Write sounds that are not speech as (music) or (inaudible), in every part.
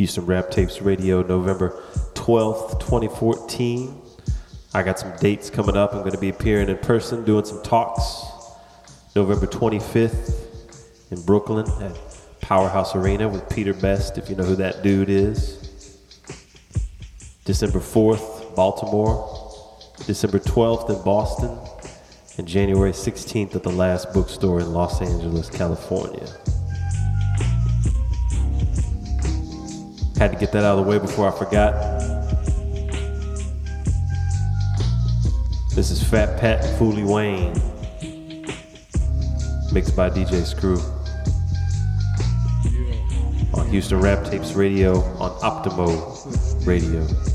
Houston Rap Tapes Radio, November 12th, 2014. I got some dates coming up. I'm going to be appearing in person, doing some talks. November 25th in Brooklyn at Powerhouse Arena with Peter Beste, if you know who that dude is. December 4th, Baltimore. December 12th in Boston. And January 16th at the last bookstore in Los Angeles, California. Had to get that out of the way before I forgot. This is Fat Pat Fooly Wayne, mixed by DJ Screw on Houston Rap Tapes Radio on Optimo Radio.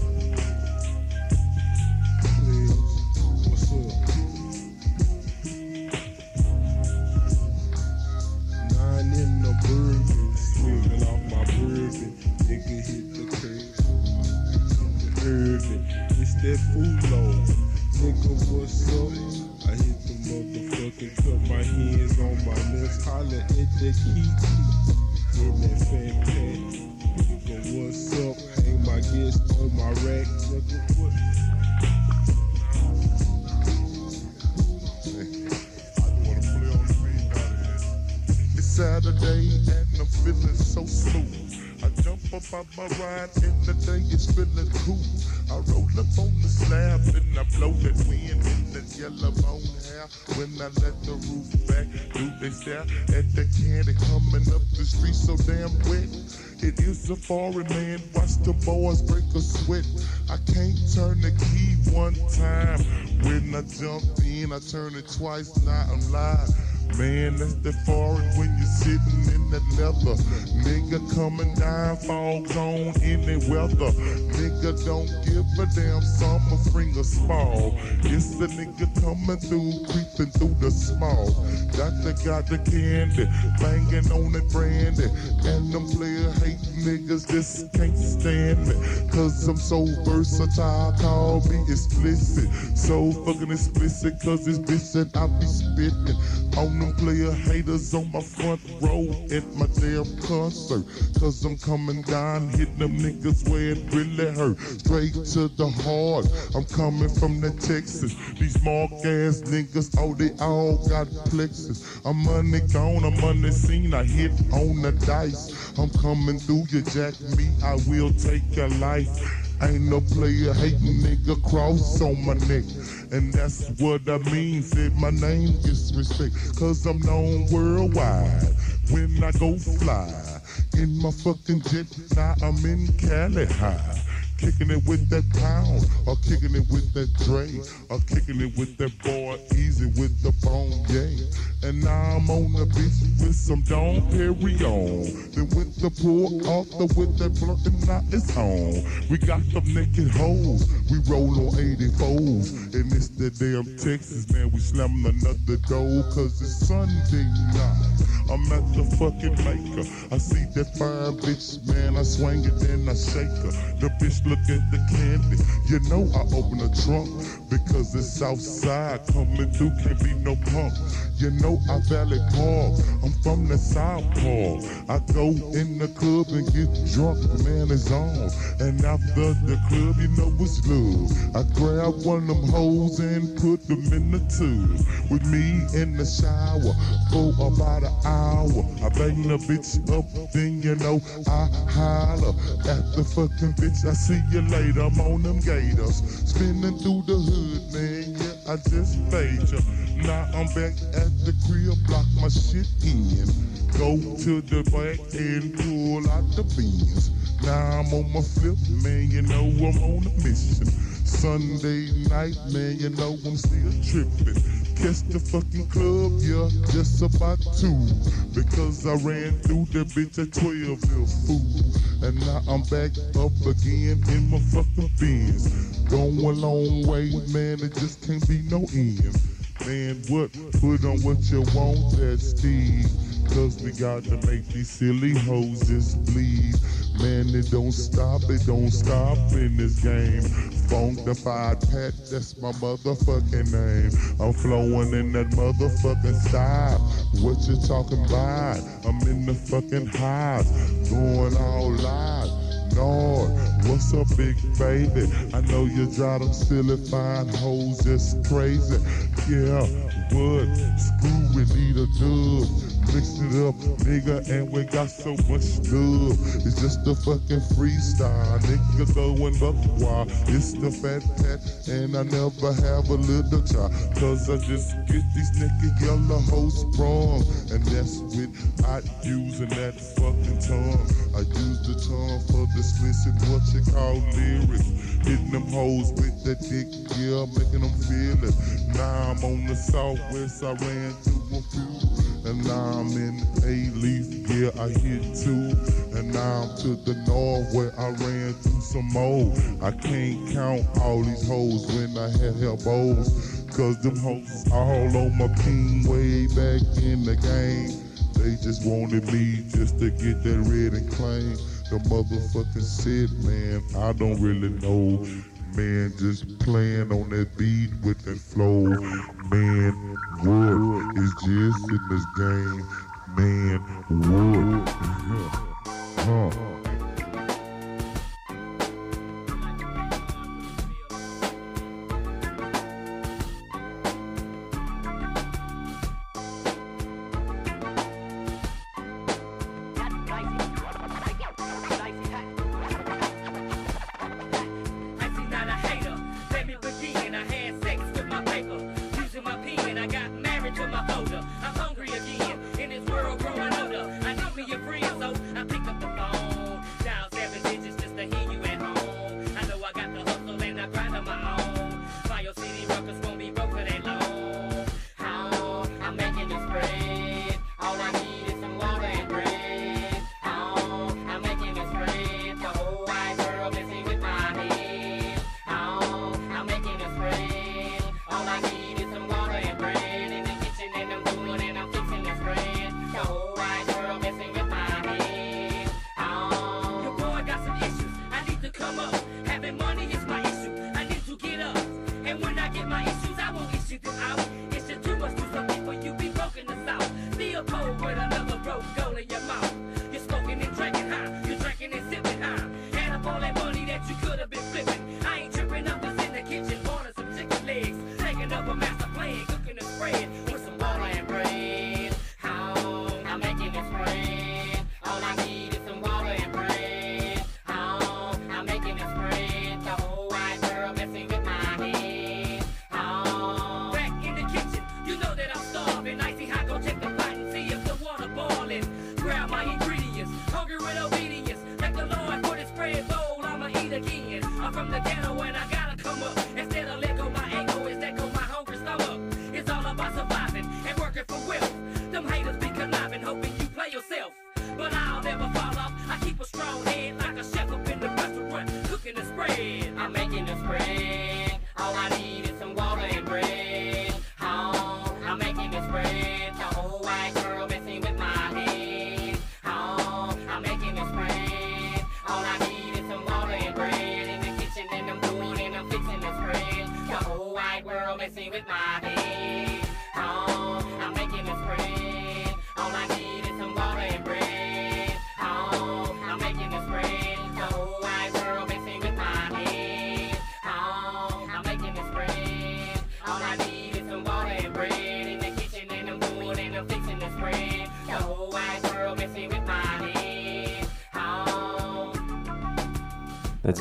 Turn the key one time. When I jump in, I turn it twice, now I'm live. Man, that's the foreign when you're sitting in the leather. Nigga coming down, fogs on any weather. Nigga don't give a damn, summer spring or small. It's the nigga coming through, creeping through the small. Got the got the candy, banging on it brandy. And them player hate niggas just can't stand me. Cause I'm so versatile, call me explicit. So fucking explicit, cause it's bitch that I be spitting. On them player haters on my front row at my damn concert. Cause I'm coming down, hitting them niggas where it really hurt. Straight to the heart. I'm coming from the Texas. These mark ass niggas, oh, they all got plexus. I'm money gone, I'm scene. I hit on the dice. I'm coming through you, jack me. I will take your life. Ain't no player hating nigga cross on my neck. And that's what I mean. Said my name is respect. Cause I'm known worldwide. When I go fly in my fucking jet, now I'm in Cali high. Kicking it with that pound, or kicking it with that Dre, or kicking it with that boy Easy with the bone, yeah. And now I'm on the beach with some Dom Perignon. Then with the poor author with that blunt and now it's on. We got them naked hoes, we roll on 84s. And it's the damn Texas, man, we slamming another door, cause it's Sunday night. I'm at the fucking maker. I see that fine bitch, man. I swing it, then I shake her. The bitch look at the candy. You know I open the trunk because it's outside. Coming through, can't be no punk. You know I valley park. I'm from the South Park. I go in the club and get drunk, man, is on. And after the club, you know it's love. I grab one of them hoes and put them in the tub. With me in the shower for about an hour. I bang the bitch up, then you know I holler at the fucking bitch. I see you later. I'm on them gators, spinning through the hood, man. Yeah, I just ya. Now I'm back at the crib, block my shit in. Go to the back and pull out the beans. Now I'm on my flip, man. You know I'm on a mission. Sunday night, man. You know I'm still tripping. Catch the fucking club, yeah, just about to. Because I ran through the bitch at 12, little fool. And now I'm back up again in my fucking Benz. Going a long way, man, it just can't be no end. Man, what? Put on what you want, that Steve. Cause we got to make these silly hoses bleed. Man, it don't stop, it don't stop in this game. Funkified Pat, that's my motherfucking name. I'm flowing in that motherfucking style. What you talking about? I'm in the fucking highs, going all live. Nord. What's up, big baby? I know you drive them silly fine hoes just crazy. Yeah, what? Screw we need a dub. Mix it up, nigga, and we got so much love. It's just a fucking freestyle, nigga going up wild. It's the fat pat, and I never have a little child. Cause I just get these nigga yellow hoes sprung. And that's without using that fucking tongue. I use the tongue for the explicit, what you call lyrics. Hitting them hoes with that dick, yeah, making them feel it. Now I'm on the southwest, I ran through a few. And now I'm in Alief, yeah, I hit two. And now I'm to the north where I ran through some more. I can't count all these hoes when I had elbows. Cause them hoes all on my team way back in the game. They just wanted me just to get that red and claim. The motherfucking said, man, I don't really know. Man, just playing on that beat with that flow. Man, what is just in this game? Man, what? Huh.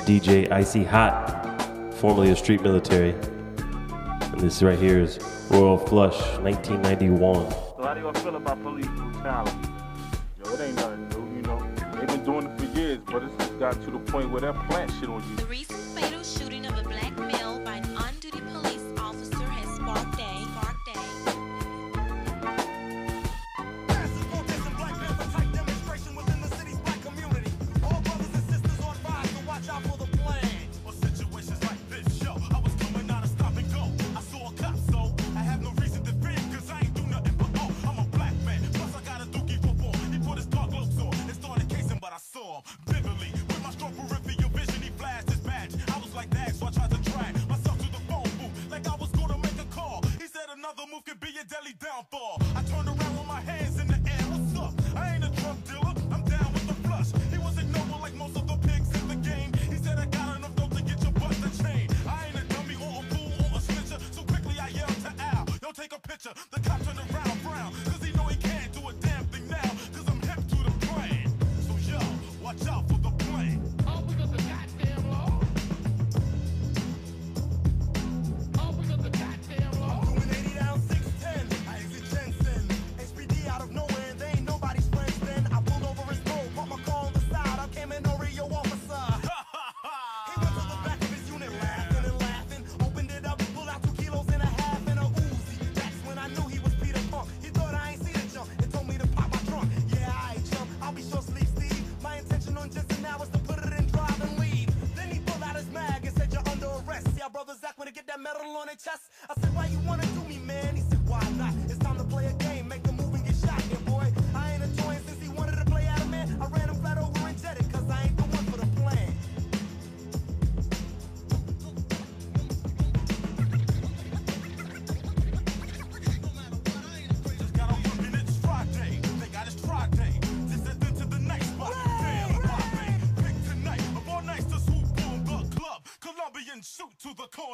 DJ Icey Hott, formerly of Street Military. And this right here is Royal Flush, 1991. So how do y'all feel about police brutality? Yo, it ain't nothing new, you know. They've been doing it for years, but it's just got to the point where they're plant shit on you. The recent fatal shooting of a black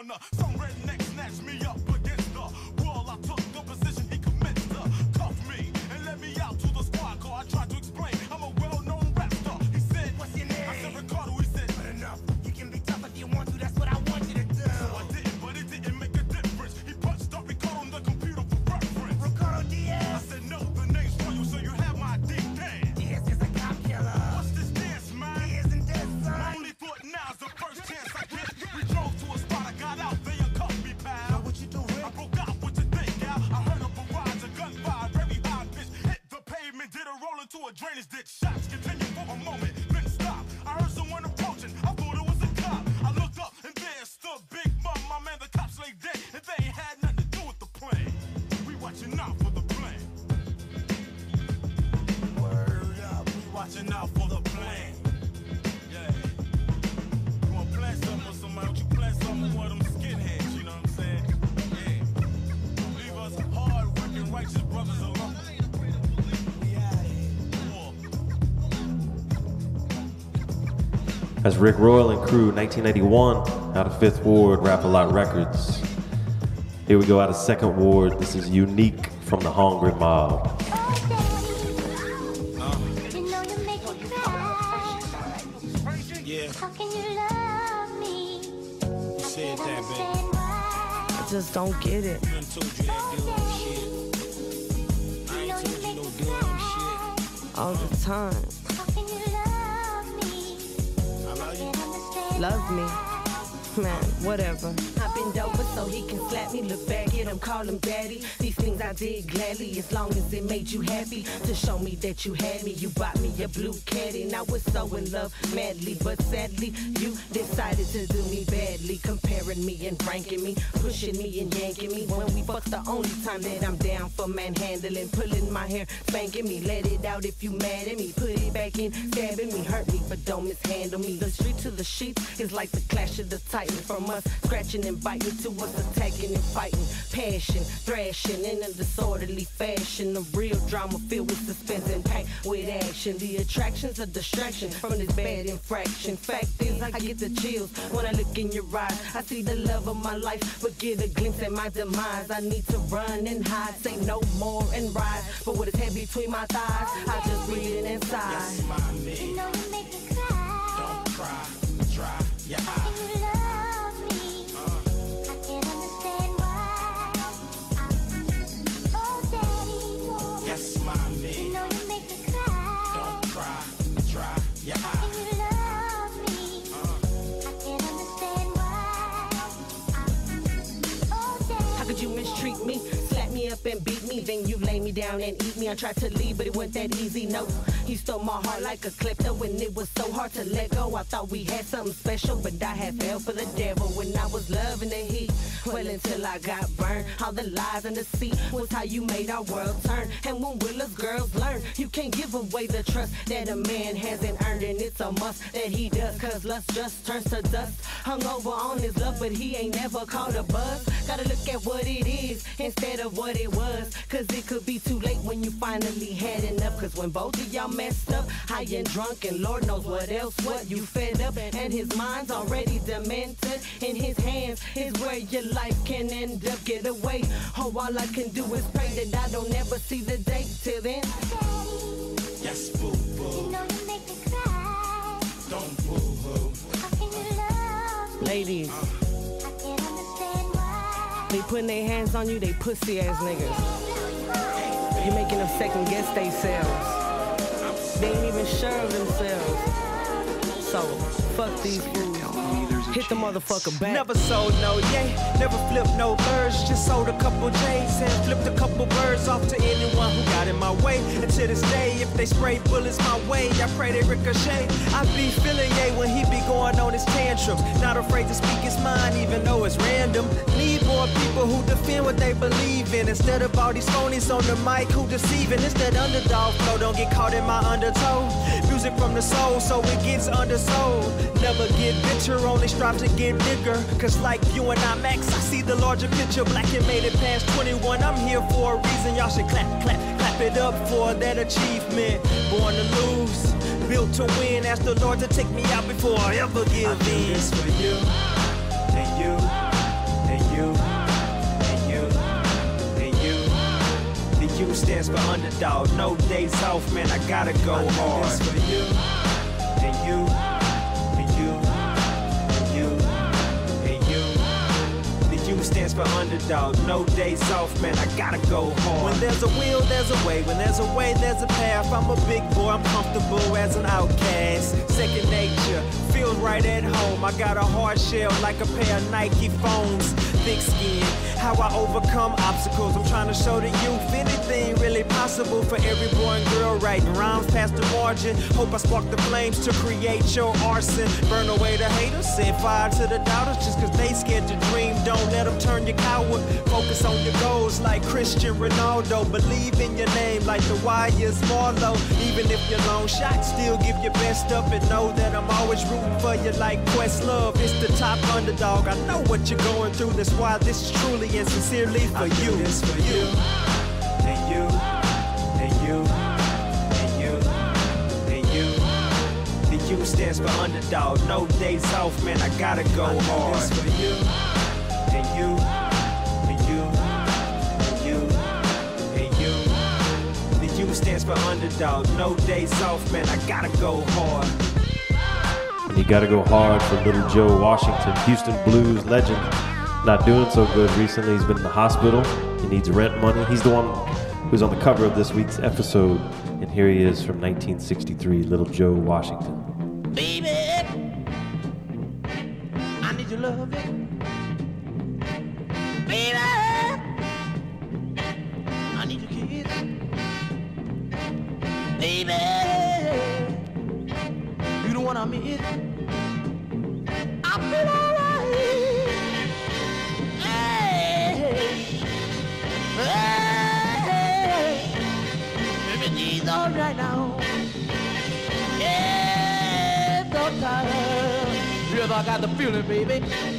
Some redneck snatched me up That's Rick Royal and crew, 1991, out of Fifth Ward, Rap a Lot Records. Here we go out of Second Ward. This is U-Neek from the Hungry Mob. Yeah, How can you love me? you said that, baby. I just don't get it. I done told Love me. Man, whatever. I bend over so he can slap me. Look back at him, call him daddy. These things I did gladly, as long as it made you happy. To show me that you had me, you bought me a blue caddy. Now we're so in love madly, but sadly, you decided to do me badly. Comparing me and ranking me, pushing me and yanking me. When we fuck, the only time that I'm down for manhandling, pulling my hair, spanking me. Let it out if you mad at me. Put it back in, stabbing me, hurt me, but don't mishandle me. The street to the sheets is like the clash of the titans. From us scratching and biting to us attacking and fighting. Passion, thrashing in a disorderly fashion. The real drama filled with suspense and packed with action. The attraction's a distraction from this bad infraction. Fact is, I get the chills when I look in your eyes. I see the love of my life, but get a glimpse at my demise. I need to run and hide, say no more and rise. But with his head between my thighs, I just breathe it inside. Yes, my. You know you make me cry. Don't cry, try your How you lay me down and eat me. I tried to leave, but it wasn't that easy. No, you stole my heart like a klepto, and it was so hard to let go. I thought we had something special, but I had fell for the devil when I was loving the heat. Well, until I got burned, all the lies and the deceit was how you made our world turn. And when will us girls learn? You can't give away the trust that a man hasn't earned, and it's a must that he does. Cause lust just turns to dust. Hung over on his love, but he ain't never caught a buzz. Gotta look at what it is instead of what it was. Cause it could be too late when you finally had enough. Cause when both of y'all messed up, high and drunk, and Lord knows what else, what you fed up. And his mind's already demented. In his hands is where your life can end up. Get away. Oh, all I can do is pray that I don't ever see the date till then. Yes, boo You boo. know you make me cry. Don't boo hoo. How can you love me? Ladies, uh. I can't understand why. they putting their hands on you, they pussy ass oh, niggas. You making them second guess themselves. They ain't even sure of themselves. So, fuck these fools. Hit the motherfucker back. Never sold no yay, never flipped no birds. Just sold a couple J's and flipped a couple birds off to anyone who got in my way. And to this day, if they spray bullets my way, I pray they ricochet. I be feeling yay when he be going on his tantrums. Not afraid to speak his mind, even though it's random. Need more people who defend what they believe in instead of all these phonies on the mic who deceiving. It's that underdog flow, don't get caught in my undertow. Music from the soul, so it gets undersold. Never get bitter, only strive to get bigger. Cause like you and I, Max, I see the larger picture. Black and made it past 21. I'm here for a reason. Y'all should clap, clap, clap it up for that achievement. Born to lose, built to win. Ask the Lord to take me out before I ever give I in. This for you, and you, and you, and you, and you. The U stands for underdog. No days off, man. I gotta go I hard. This for you, and you. Stands for underdog. No days off, man. I gotta go hard. When there's a will, there's a way. When there's a way, there's a path. I'm a big boy. I'm comfortable as an outcast. Second nature feels right at home. I got a hard shell like a pair of Nike Foams. Thick skin, how I overcome obstacles. I'm trying to show the youth anything really possible for every boy and girl writing rhymes past the margin. Hope I spark the flames to create your arson. Burn away the haters, set fire to the doubters just cause they scared to dream. Don't let them turn you coward. Focus on your goals like Cristiano Ronaldo. Believe in your name like the Wyers Marlowe. Even if you're long shot, still give your best up and know that I'm always rooting for you like Questlove. It's the top underdog. I know what you're going through. That's why this is truly and sincerely for you. This for you. And you. And you. And you. And you. The U stands for underdog. No days off, man. I gotta go hard. This for you. And you. And you. And you. And you. The U stands for underdog. No days off, man. I gotta go hard. And you got to go hard for little Joe Washington, Houston Blues legend. Not doing so good recently. He's been in the hospital. He needs rent money. He's the one who's on the cover of this week's episode. And here he is from 1963, Little Joe Washington. Baby, I need your love. Baby, I need your kiss. Baby, you the one I. everything's alright now. Yeah, so tired. Yes, I got the feeling, baby.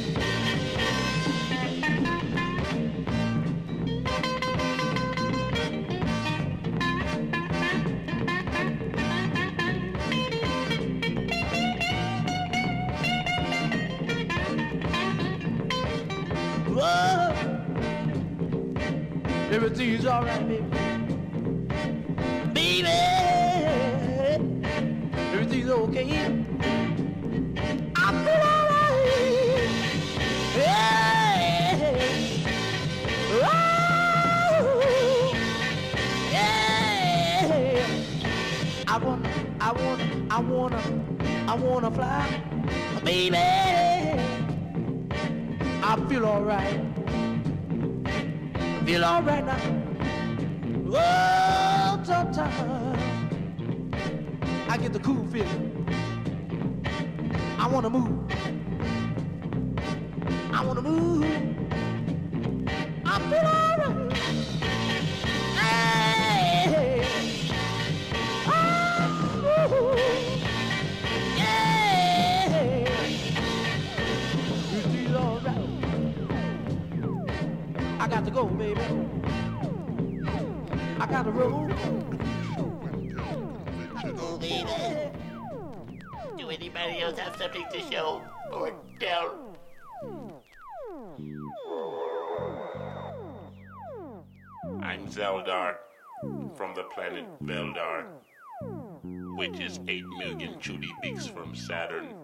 Just hmm. 8 million Chudy Beaks from Saturn.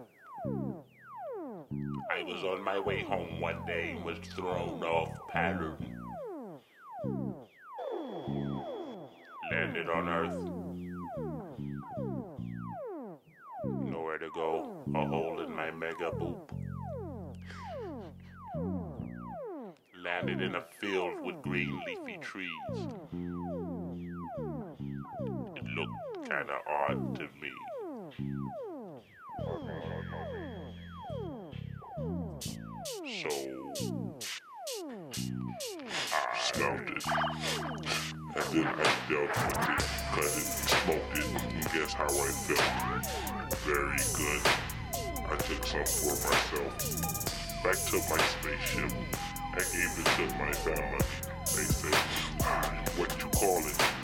I was on my way home one day and was thrown off pattern. Landed on Earth. Nowhere to go, a hole in my mega boop. Landed in a field with green leafy trees kinda odd to me. So I smelled it. And then I dealt with it, cut it, smoked it, and guess how I felt? Very good. I took some for myself. Back to my spaceship. I gave it to my family. They said, ah, what you call it?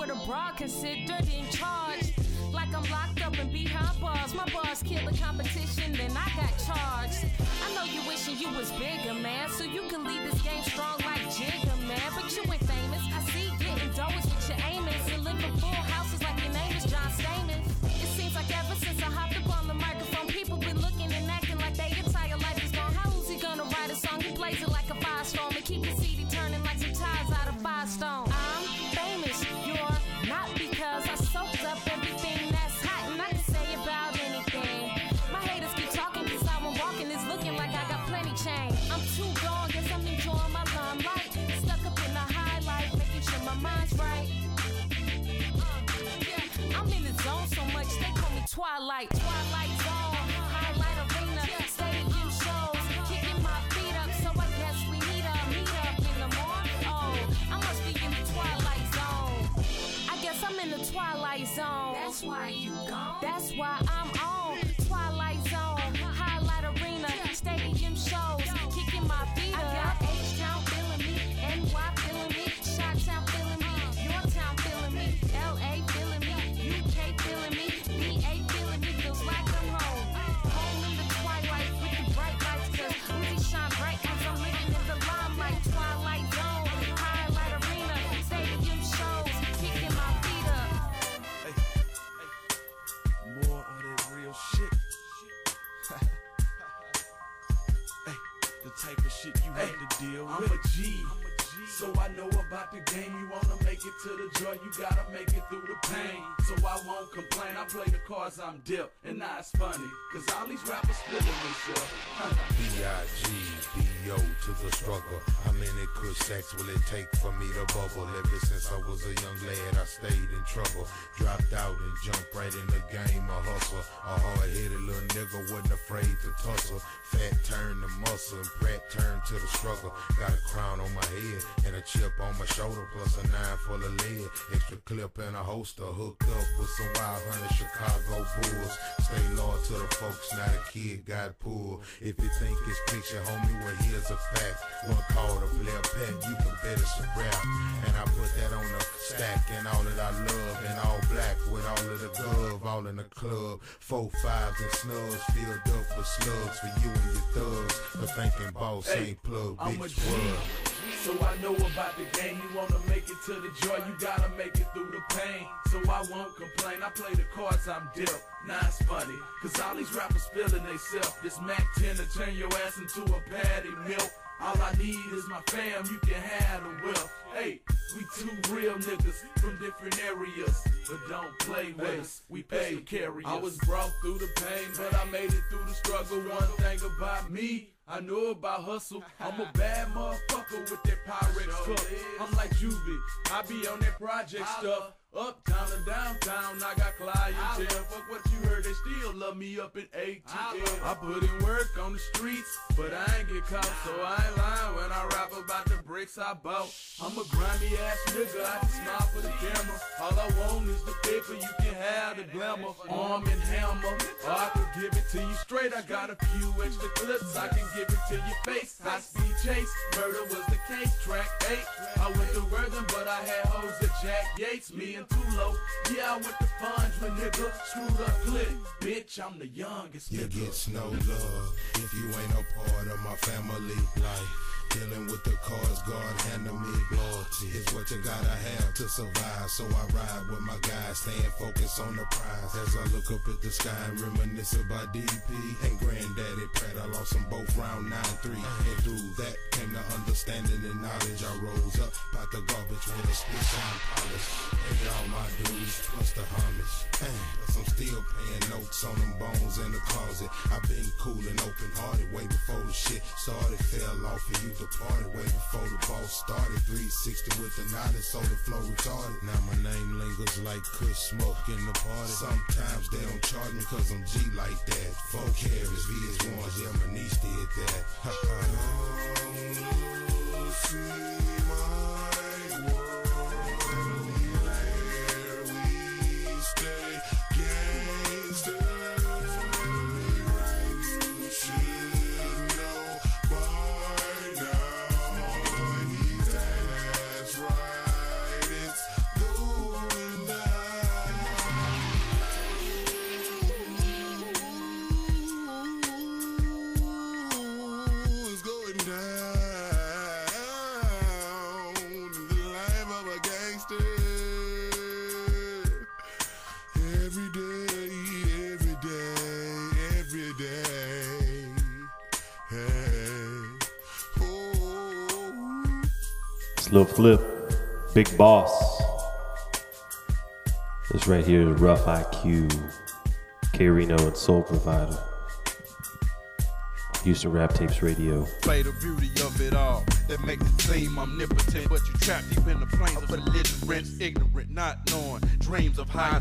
With a broad considered in charge. Like I'm locked up and behind bars. My bars kill the competition, then I got charged. I know you wishing you was bigger, man, so you can lead this game strong like Jigga, man. But you ain't famous. I see getting dough is what your aim is. And live call me deal I'm with. a G. So I know about the game. You wanna make it to the joy, you gotta make it through the pain. So I won't complain. I play the cards I'm dealt, and now it's funny, cause all these rappers spilling themselves. (laughs) B-I-G-B-O to the struggle. How many good sex will it take for me to bubble? Ever since I was a young lad, I stayed in trouble. Dropped out and jumped right in the game of hustle. A hard-headed little nigga wasn't afraid to tussle. Fat turned to muscle, and Pratt turned to the struggle. Got a crown on my head and a chip on my shoulder, plus a nine full of lead. Extra clip and a holster, hooked up with some wild hunted Chicago Bulls. Stay loyal to the folks, not a kid got pulled. If you think it's picture, homie, well here's a fact. One call to play a pet, you can bet it's a rap. And I put that on the stack and all that I love, and all black with all of the glove, all in the club. Four fives and snugs filled up with slugs for you and your thugs. The thinking boss Hey, ain't plug, I'm G. So I know about the game. You wanna make it to the joy, you gotta make it through the pain. So I won't complain. I play the cards I'm dealt. Now it's funny, cause all these rappers feeling they self. This Mac 10 to turn your ass into a patty milk. All I need is my fam, you can have the wealth. Hey, we two real niggas from different areas. But don't play with us, we pay carry I was brought through the pain, but I made it through the struggle. One thing about me, I know about hustle. I'm a bad motherfucker with that Pyrex cup. I'm like Juvie, I be on that project stuff. Uptown to downtown, I got clientele. Fuck what you heard, they still love me up in ATL. I put in work on the streets, but I ain't get caught, so I ain't lying when I rap about the bricks I bought. I'm a grimy ass nigga, I can smile for the camera. All I want is the paper, you can have the glamour. Arm and hammer, or I can give it to you straight. I got a few extra clips, I can give it to your face. High speed chase, murder was the case. Track 8, I went to Worthing, but I had hoes at Jack Yates. Me and Tulo, yeah, I went to Funge, my nigga. Screwed up clip, bitch, I'm the youngest You nigga. get no love if you ain't a part of my family life. Dealing with the cards God handed me. Loyalty is what you gotta have to survive. So I ride with my guys, staying focused on the prize. As I look up at the sky and reminisce about DP and Granddaddy Pratt, I lost them both round 9-3. And through that came the understanding and knowledge. I rose up, out the garbage with a split sound polish. And all my dues plus the homage. Plus I'm still paying notes on them bones in the closet. I've been cool and open hearted way before the shit started. Fell off and you departed way before the ball started. 360 with the knowledge, so the flow retarded. Now my name lingers like Chris smoke in the party. Sometimes they don't charge me cause I'm G like that. Four carats, VS1s, yeah, my niece did that. (laughs) Lil' Flip, Big Boss. This right here is Ruff Eyque, K Reno and Soul Provider. Houston Rap Tapes Radio. Play the beauty of it all that it seem omnipotent, but you trapped deep in the of ignorant, not knowing dreams of high.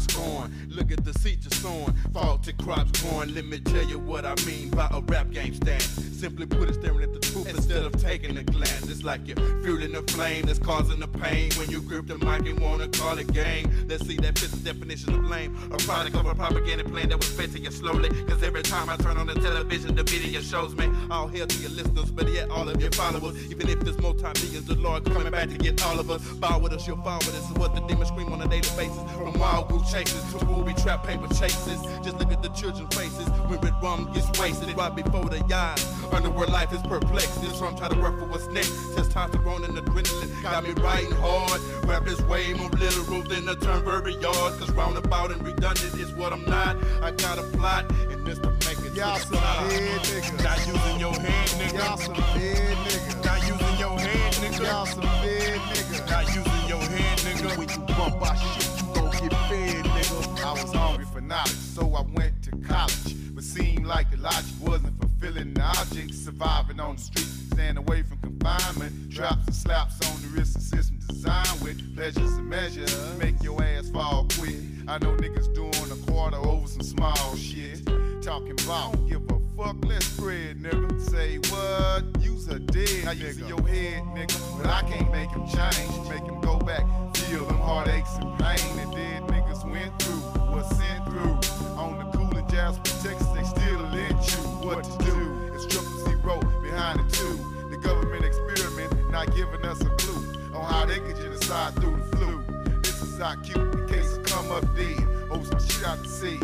Look at the seat you're sowing, faulty crops growing. Let me tell you what I mean by a rap game stand. Simply put it, staring at the truth instead of taking a glance. It's like you're fueling the flame that's causing the pain when you grip the mic and wanna call it game. Let's see that fits the definition of blame. A product of a propaganda plan that was fed to you slowly. Cause every time I turn on the television, the video shows me all hail to your listeners, but yet all of your followers. Even if there's multi-millions, the Lord coming back to get all of us. Bow with us, you'll fall with us. This is what the demons scream on a daily basis. From wild goose chases to booby trap paper chases. Just look at the children's faces when red rum gets wasted right before the eyes. Underworld life is perplexed. This rum try to work for what's next. Testosterone and adrenaline got me writing hard. Rap is way more literal than a term verbiage. Cause roundabout and redundant is what I'm not. I got a plot and this to make it Y'all some the dead niggas. Not using your head, nigga. Y'all some dead niggas. Not using your head, nigga. Y'all some dead niggas. Not using your head, nigga. When you bump our shit, you gon' get fed, nigga. I was hungry for knowledge, so I went to college. But seemed like the logic wasn't fulfilling the object. Surviving on the street, staying away from confinement. Drops and slaps on the wrist, a system designed with pleasures and measures. Make your ass fall quick. I know niggas doing a quarter over some small shit. Talking about, give a fuck, let's spread, nigga. Say what? Use a dead Now use your head, nigga. But I can't make him change. Make him go back, feel them heartaches and pain that dead niggas went through, was sent through. On the cool and Jasper, Texas, they still let you what to do. It's triple zero behind the two. The government experiment not giving us a clue on how they could genocide through the flu. This is how cute in case I come up dead. Oh, some shit out to sea.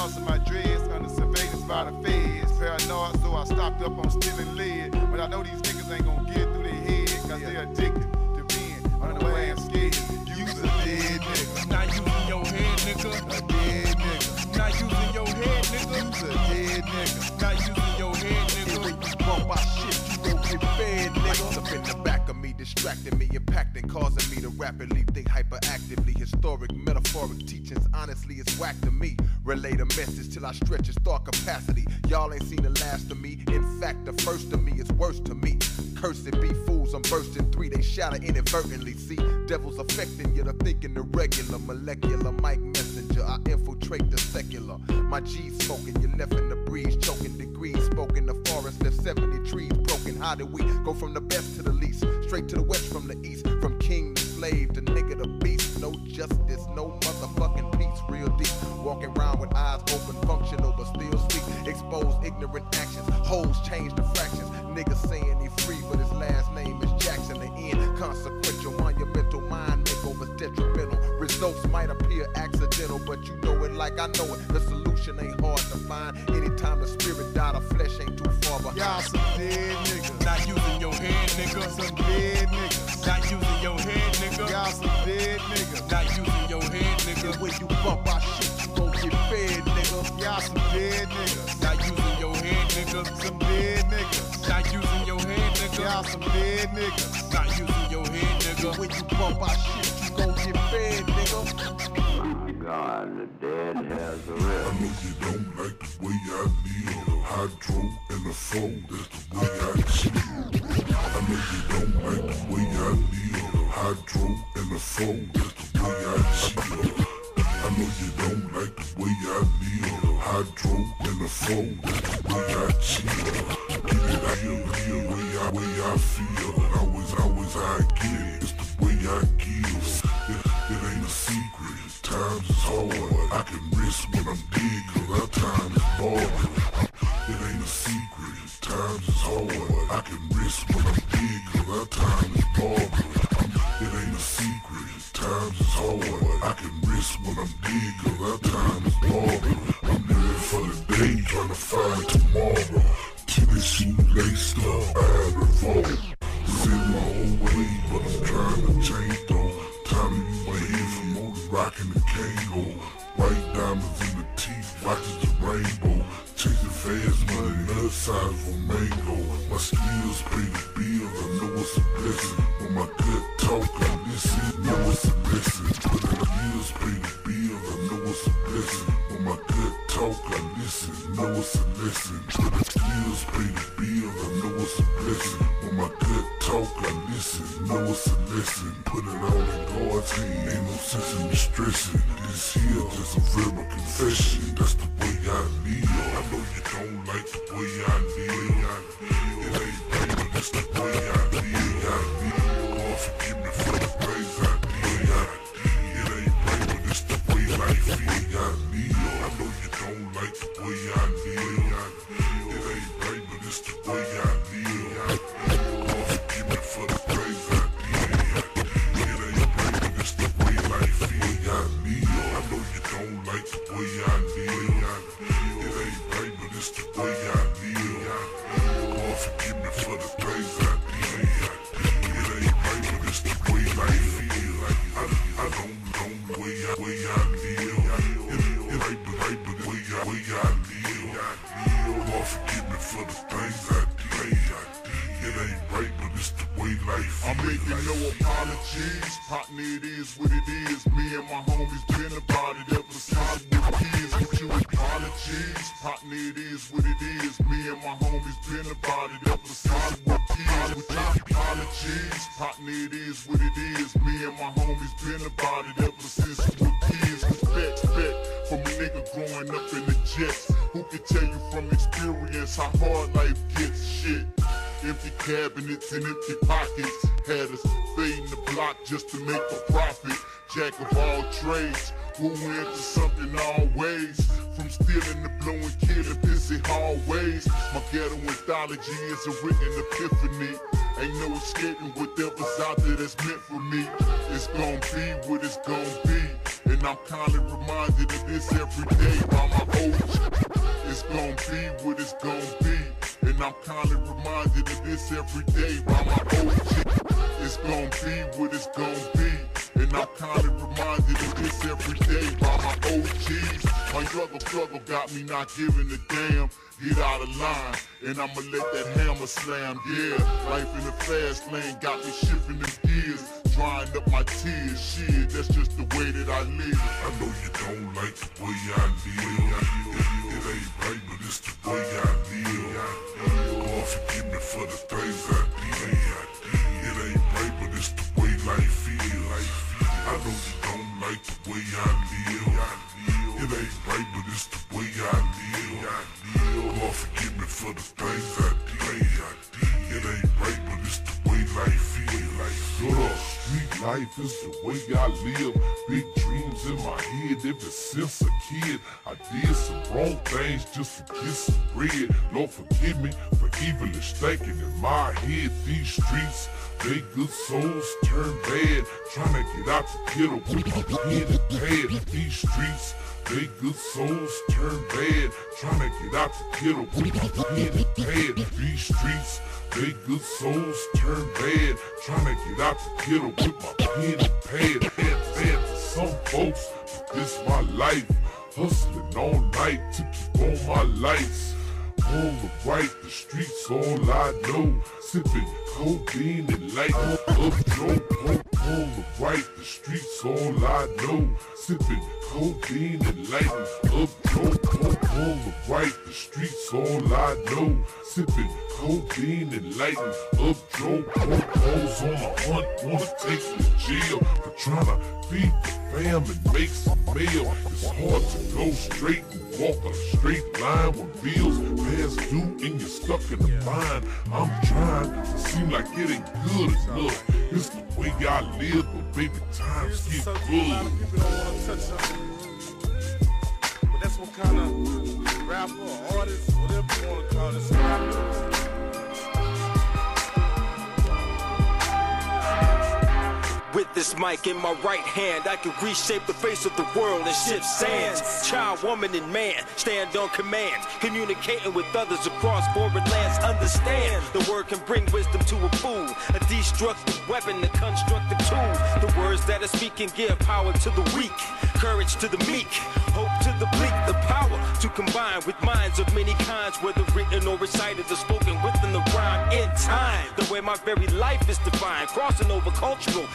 Of my dreads under surveillance by the feds. Paranoid, so I stocked up on stealing lead. But I know these niggas ain't gonna get through their head, cause they're addicted to being unaware and scared. Use a dead nigga. Not using your head, nigga. A dead nigga. Not using your head, nigga. A dead nigga. Not using your head, nigga. You bump our shit, you gon' get fed, nigga. up in the back of distracting me, impacting, causing me to rapidly think hyperactively. Historic, metaphoric teachings, honestly, it's whack to me. Relay the message till I stretch its thought capacity. Y'all ain't seen the last of me. In fact, the first of me is worse to me. Cursed be fools, I'm bursting three, they shatter inadvertently. See, devils affecting you, the thinking the regular, molecular mic messenger. I infiltrate the secular. My G's smoking, you left in the breeze, choking degrees, spoken the forest, left 70 trees. How did we go from the best to the least? Straight to the west from the east, from king to slave to nigga to beast. No justice, no motherfucking peace, real deep. Walking around with eyes open, functional, but still sleep. Expose ignorant actions, hoes change the fractions. Niggas saying he free, but his last name is Jackson. The end, consequential, monumental, mind makeovers detrimental. Results might appear accidental, but you know it like I know it. The solution ain't hard to find. Anytime the spirit died, the flesh ain't too far behind. Y'all some dead niggas. Not using your head, nigga. Some dead niggas. Not using your head, nigga. Y'all some dead niggas. Not using your head, nigga. When you bump our shit, you gon' get fed, nigga. Y'all some dead niggas. Not using your head, nigga. Some dead niggas. Not using your head, nigga. Y'all some dead niggas. Not using your head, nigga. When you bump our shit, gon' get fed, nigga. God, the dead has a I know you don't like the way I live. Hydro and the phone, that's the way I chill. I know you don't like the way I live. Hydro and the phone, that's the way I chill. I know you don't like the way I live. Hydro and the phone, that's the way I chill. Get it I, way I feel. Always, always I get it. It's the way I give. Times is hard. I can risk when I'm dead, cause our time is bargain. It ain't a secret. Times is hard. I can risk when I'm dead, cause our time is bargain. It ain't a secret. Times is hard. I can risk when I'm dead, cause our time is bargain. I'm living for the day, trying to find tomorrow. It shooting laced up, side of Omega. My skills pay the bills. I know it's a blessing. When my gut talk, I listen, know it's a blessing. But my skills pay the bills. I know it's a blessing. When my gut talk, I listen, know it's a blessing. But my skills pay the I listen, know it's a lesson. Put it all in God's hand, ain't no sense in me stressing. This here just a verbal confession, that's the way I live. I know you don't like the way I live. It ain't right, but it's the way I live. I live. The. It ain't right, but it's the way life is. I live. I know you don't like the way I live. It ain't right, but it's the way I live. For the and empty pockets had us fading the block just to make a profit. Jack of all trades, who went to something always. From stealing to blowing, killing, pissy hallways. My ghetto anthology is a written epiphany. Ain't no escaping not giving a damn. Get out of line, and I'ma let that hammer slam. Yeah, life in the fast lane got me shifting them gears. Drying up my tears, shit, that's just the way that I live. I know you don't like the way I live. It, it ain't right, but it's the way I live. Lord, forgive me for the things I did. It ain't right, but it's the way life is. I know you don't like the way I live. It ain't right, but it's the way I live. Lord, forgive me for the things I did. It ain't right, but it's the way life is. Shut up. Street life is the way I live. Big dreams in my head ever since a kid. I did some wrong things just to get some bread. Lord forgive me for evilish thinking in my head. These streets, they good souls turn bad. Trying to get out the ghetto with my pen and pad. These streets, they good souls turn bad. Trying to get out the ghetto with my pen and pad. These streets, they good souls turn bad. Trying to get out the ghetto with my pen and pad. Bad, bad to some folks, but this my life. Hustling all night to keep on my lights. On the right, the streets all I know. Sipping codeine and lighting up dope. On, on the right, the streets all I know. Sipping codeine and lighting up dope. On, on the right, the streets all I know. Sipping codeine and lighting up dope. Hoes on a hunt, wanna take me to jail for trying to feed the fam and make some mail. It's hard to go straight and walk a straight line when bills past due and you're stuck in the bind. I'm trying to seem like it ain't good enough. It's the way I live, but baby, times get good. Mic in my right hand, I can reshape the face of the world and shift sands. Child, woman, and man stand on command, communicating with others across foreign lands. Understand the word can bring wisdom to a fool, a destructive weapon, a constructive tool. The words that I speak can give power to the weak, courage to the meek, hope to the bleak, the power to combine with minds of many kinds, whether written or recited or spoken within the rhyme in time. The way my very life is defined, crossing over cultural,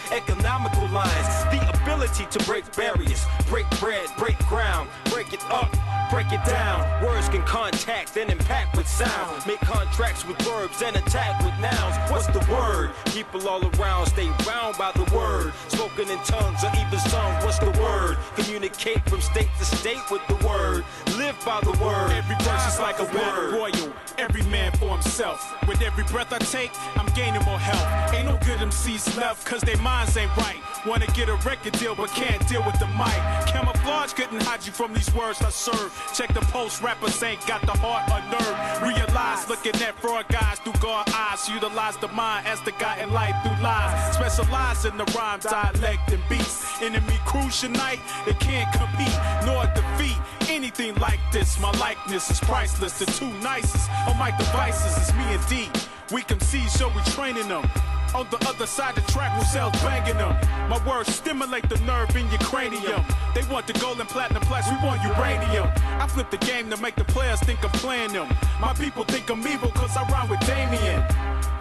lines, the ability to break barriers, break bread, break ground, break it up. Break it down. Words can contact and impact with sound. Make contracts with verbs and attack with nouns. What's the word? People all around stay round by the word. Spoken in tongues or even sung. What's the word? Communicate from state to state with the word. Live by the word. Every verse is like a word. royal. Every man for himself. With every breath I take, I'm gaining more health. Ain't no good MCs left, cause their minds ain't right. Wanna get a record deal, but can't deal with the mic. Camouflage couldn't hide you from these words I serve. Check the post, rappers ain't got the heart or nerve. Realize, looking at fraud guys through God eyes. Utilize the mind as the guiding light through lies. Specialize in the rhyme, dialect, and beats. Enemy cruise unite, they can't compete nor defeat anything like this. My likeness is priceless. The two nicest on my devices is me and D. We can see, so we training them. On the other side, the track will cells banging them. My words stimulate the nerve in your cranium. They want the gold and platinum plaques, we want uranium. I flip the game to make the players think I'm playing them. My people think I'm evil cause I rhyme with Damien.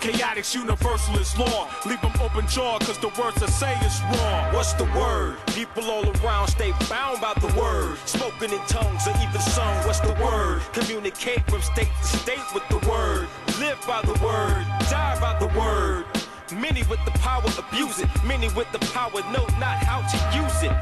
K-Otix universalist law. Leave them open jaw cause the words I say is raw. What's the word? People all around stay bound by the word. Spoken in tongues or even sung. What's the word? Communicate from state to state with the word. Live by the word. Die by the word. Many with the power abuse it. Many with the power know not how to use it.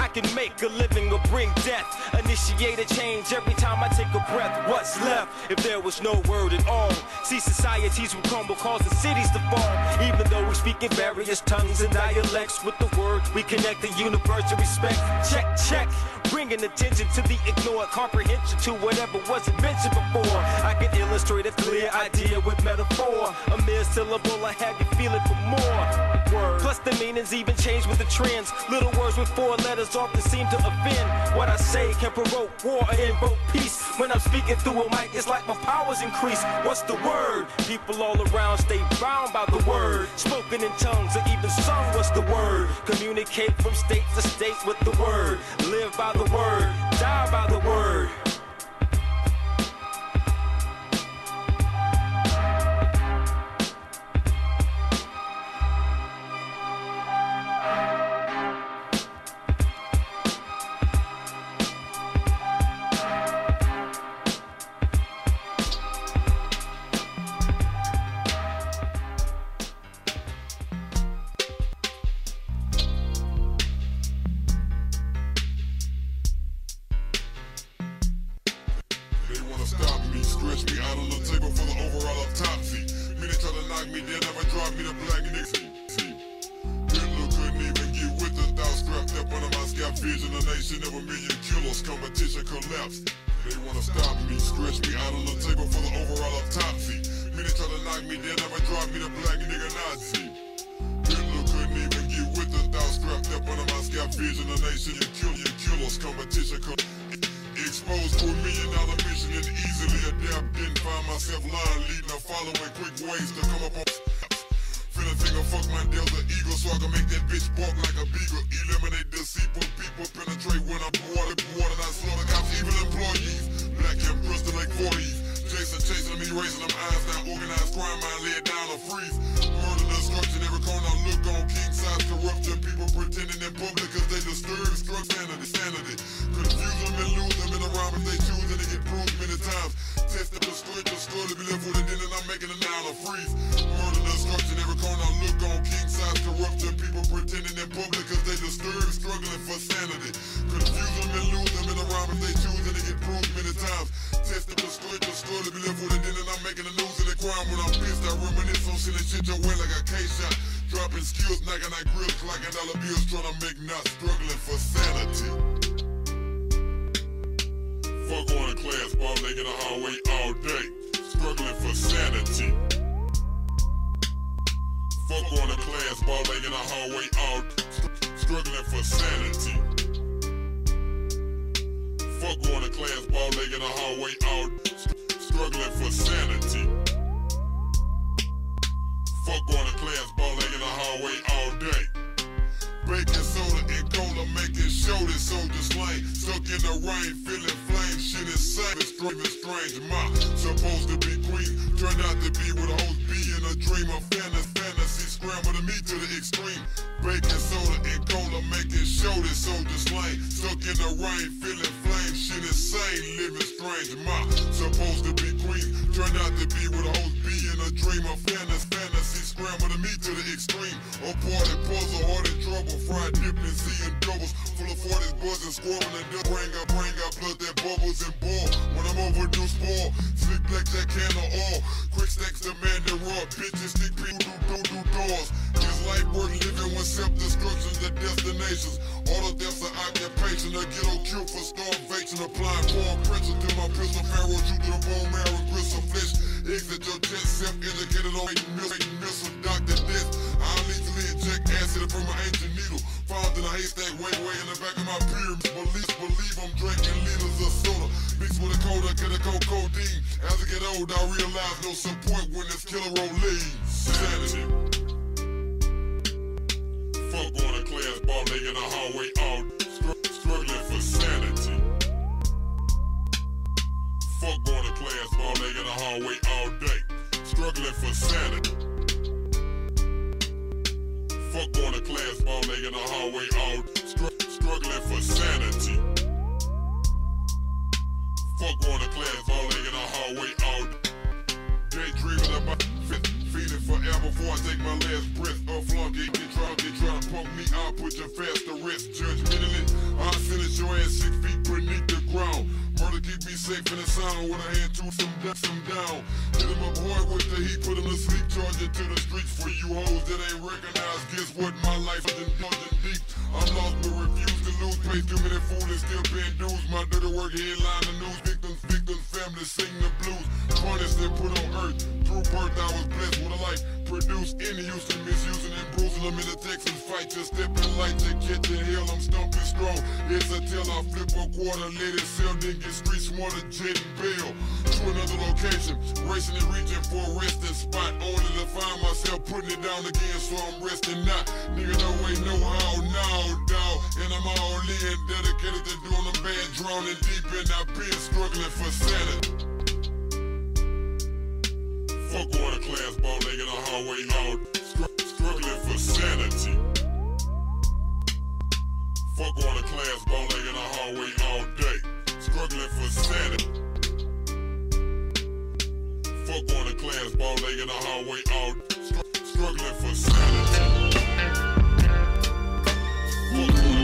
I can make a living or bring death. Initiate a change every time I take a breath. What's left if there was no word at all? See, societies will crumble, causing cities to fall. Even though we speak in various tongues and dialects, with the word we connect the universe to respect. Check, check. Bringing attention to the ignored, comprehension to whatever wasn't mentioned before. I can illustrate a clear idea with metaphor. A mere syllable, I have you feeling for more. Plus the meanings even change with the trends. Little words with four letters often seem to offend. What I say can provoke war or invoke peace. When I'm speaking through a mic, it's like my powers increase. What's the word? People all around stay bound by the word. Spoken in tongues or even sung. What's the word? Communicate from state to state with the word. Live by the word. Die by the word. My. Vision, a nation of a million killers. competition collapsed. They wanna stop me, stretch me out on the table for the overall autopsy. Many try to knock me, they never drop me the black nigga Nazi. Hitler couldn't even get with the thought strapped up under my scalp. Vision, a nation of million killers. competition collapsed. Exposed to a million dollar mission and easily adapt. Didn't find myself lying, leading or following quick ways to come up on. Finna of fuck my Delta Eagle so I can make that bitch bark like a beagle. Eliminate deceitful people, penetrate when I'm water, water, I slaughter cops, even employees. Black and Bristol like 40s. Jason chasing me, raising them eyes down. Organized crime, mind laid down or freeze. Murder, destruction, every corner I look on. King size corruption, people pretending in public cause they disturb, struck sanity, sanity. Confuse them and lose them in the rhyme if they choose and they get proved many times. Test them, destroy, destroy, to be left with it, and I'm making it now or freeze. Murder, destruction, every corner I look on. King size corruption, people pretending in public cause they disturb, struggling for sanity. Confuse them and lose them in the rhyme if they choose proved many times. Test them, destroy, destroy, to be left with it, I'm making the news the crime when I'm pissed. I reminisce on shit your way like a K-shot. Dropping skills, knocking out grills, clocking dollar bills, trying to make knots, struggling for sanity. Fuck class, ball leg in the hallway all day, struggling for sanity. Fuck going to class, ball leg in the hallway all day. struggling for sanity. Fuck going to class, ball leg in the hallway all struggling for sanity. Fuck going to class, ball leg in the hallway all day. Baking soda and cola making show this soldier slain. Stuck in the rain, feeling flame. Shit insane, streaming strange. My supposed to be queen, turned out to be what hoes be in a dream of fantasy. Fantasy scrambled me to the extreme. Baking soda and cola making show this soldier slain. Stuck in the rain, feeling Shit insane, living strange. My supposed to be queen, turned out to be what a host be in a dream of fantasy. Fantasy scramble to me to the extreme. A party puzzle, hard in trouble, fried dipped in seeing doubles. Full of 40s, buzzing, squirming, and. Bring out, bring out, blood that bubbles and ball. When I'm overdue, spoil. Slick black that can of all. Quick stacks demand the raw. Bitches stick people do, do, do doors. Life worth living when self-destruction's the destinations. Auto death's an occupation. A ghetto cure for starvation. Applying foreign pressure to my pistol. Pharoah shoot to the bone marrow, gristle flesh. Exit your chest, self-educated on missile, missile, doctor death. I lethally inject acid from my ancient needle. Found in a haystack way, way in the back of my pyramid. Believe, believe I'm drinking liters of soda. Mixed with a coda, get a cold codeine. As I get old, I realize no support when this killer roll leaves. Sanity. Fuck going to class, ball leg in the hallway, all str- struggling for sanity. Fuck going to class, ball leg in the hallway all day, struggling for sanity. Fuck going to class, ball leg in the hallway all str- struggling for sanity. Fuck going to class, ball leg in the hallway all daydreaming about fit, feeling forever before I take my last breath. A flunk get drunk, get try to punk me, I'll put your fast to rest. Judgmentally, I'll finish your ass six feet beneath the ground. Murder keep me safe in the sound when I hand to some down, some down. Hit him up hard with the heat, put him to sleep, charge it to the streets for you hoes that ain't recognized. Guess what? My life is indulgent deep. I'm lost but refuse to lose. Pay too many fools and still paying dues. My dirty work headline the news. Victims, victims, family sing the blues. Punished and put on earth. Through birth I was blessed with a life. Produced use and misusing and bruising them in the Texas fight. Just stepping light to catch in hell. I'm stumping strong. It's until I flip a quarter, let it sell, then get street smarter, jet and bail. To another location, racing and reaching for a resting spot. Only to find myself putting it down again, so I'm resting not. Nigga, no way, no how, now, dawg. And I'm all in, dedicated to doing the bad, drowning deep, and I've been struggling for sanity. Fuck going to class, ball leg in the hallway, all str- struggling for sanity. Fuck going to class, ball leg in the hallway all day, struggling for sanity. Fuck going to class, ball leg in the hallway all str- struggling for sanity. Fuck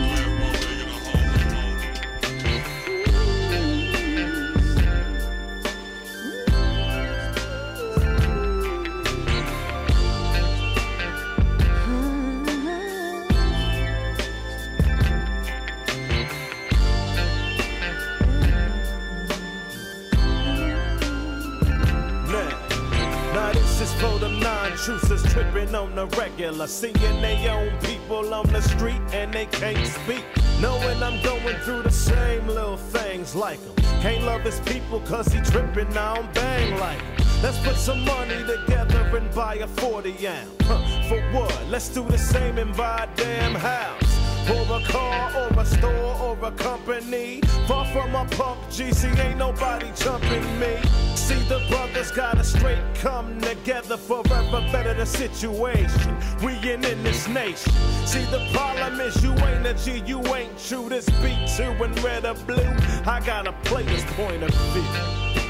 non-truthers tripping on the regular, seeing they own people on the street and they can't speak. Knowing I'm going through the same little things like 'em. Can't love his people cause he tripping, Now I don't bang like 'em. Let's put some money together and buy a 40 ounce. Huh, for what? Let's do the same and buy a damn house. Or a car, or a store, or a company. Far from a punk GC, ain't nobody jumping me. See, the brothers gotta straight come together forever better the situation. We in in this nation. See, the problem is you ain't a G, you ain't true. This beat two in red or blue. I got a player's point of view.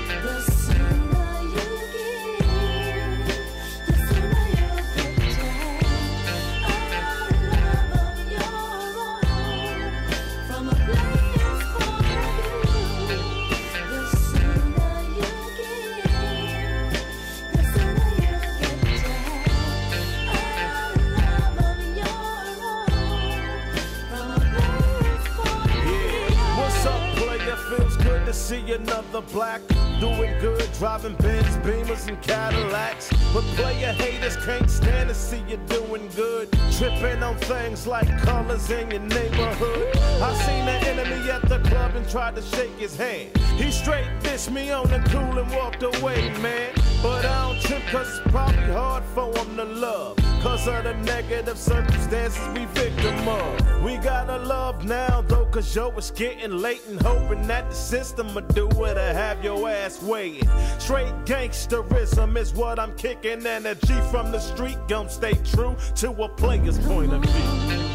Another black doing good, driving Benz, Beamers, and Cadillacs. But player haters can't stand to see you doing good, tripping on things like colors in your neighborhood. I seen the enemy at the club and tried to shake his hand. He straight dissed me on the cool and walked away, man. But I don't trip cause it's probably hard for him to love. Cause of the negative circumstances we victim of. We gotta love now though, cause yo, it's getting late and hoping that the system will do it to have your ass weighing. Straight gangsterism is what I'm kicking, G from the street gon' stay true to a player's point of view.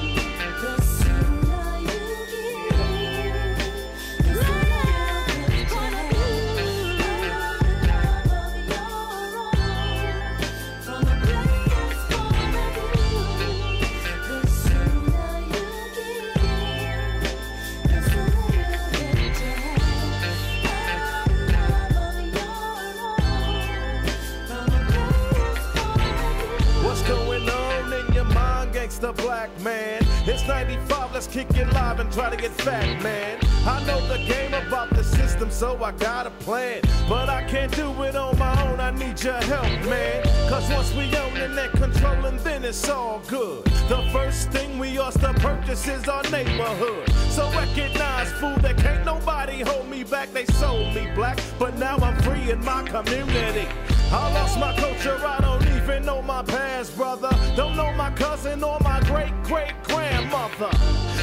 695, let's kick it live and try to get fat, man. I know the game about the system, so I got a plan. But I can't do it on my own, I need your help, man. Cause once we own and then controlling, then it's all good. The first thing we ought to purchase is our neighborhood. So recognize, fool, that can't nobody hold me back. They sold me black, but now I'm free in my community. I lost my culture, I don't even know my past, brother. Don't know my cousin or my great great grandmother.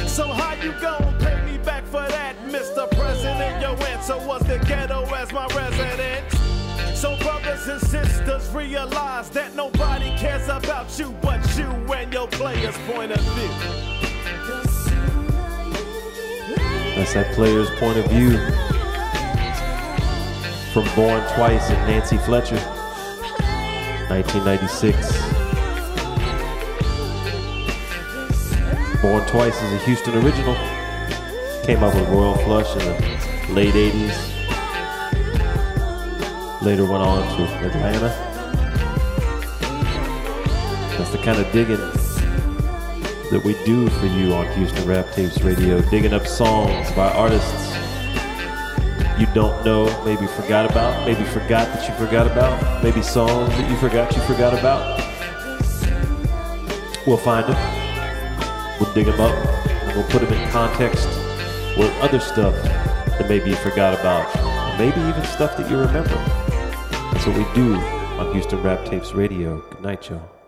So how you gon' pay me back for that, Mr. President? Your answer was the ghetto as my residence. So brothers and sisters realize that nobody cares about you but you and your player's point of view. That's that player's point of view from Born 2wice and Nancy Fletcher, 1996. Born 2wice is a Houston original. Came up with Royal Flush in the late 80s. Later went on to Atlanta. That's the kind of digging that we do for you on Houston Rap Tapes Radio, digging up songs by artists you don't know, maybe forgot about, maybe forgot that you forgot about, maybe songs that you forgot you forgot about. We'll find them, we'll dig them up, and we'll put them in context with other stuff that maybe you forgot about, maybe even stuff that you remember. That's what we do on Houston Rap Tapes Radio. Good night, y'all.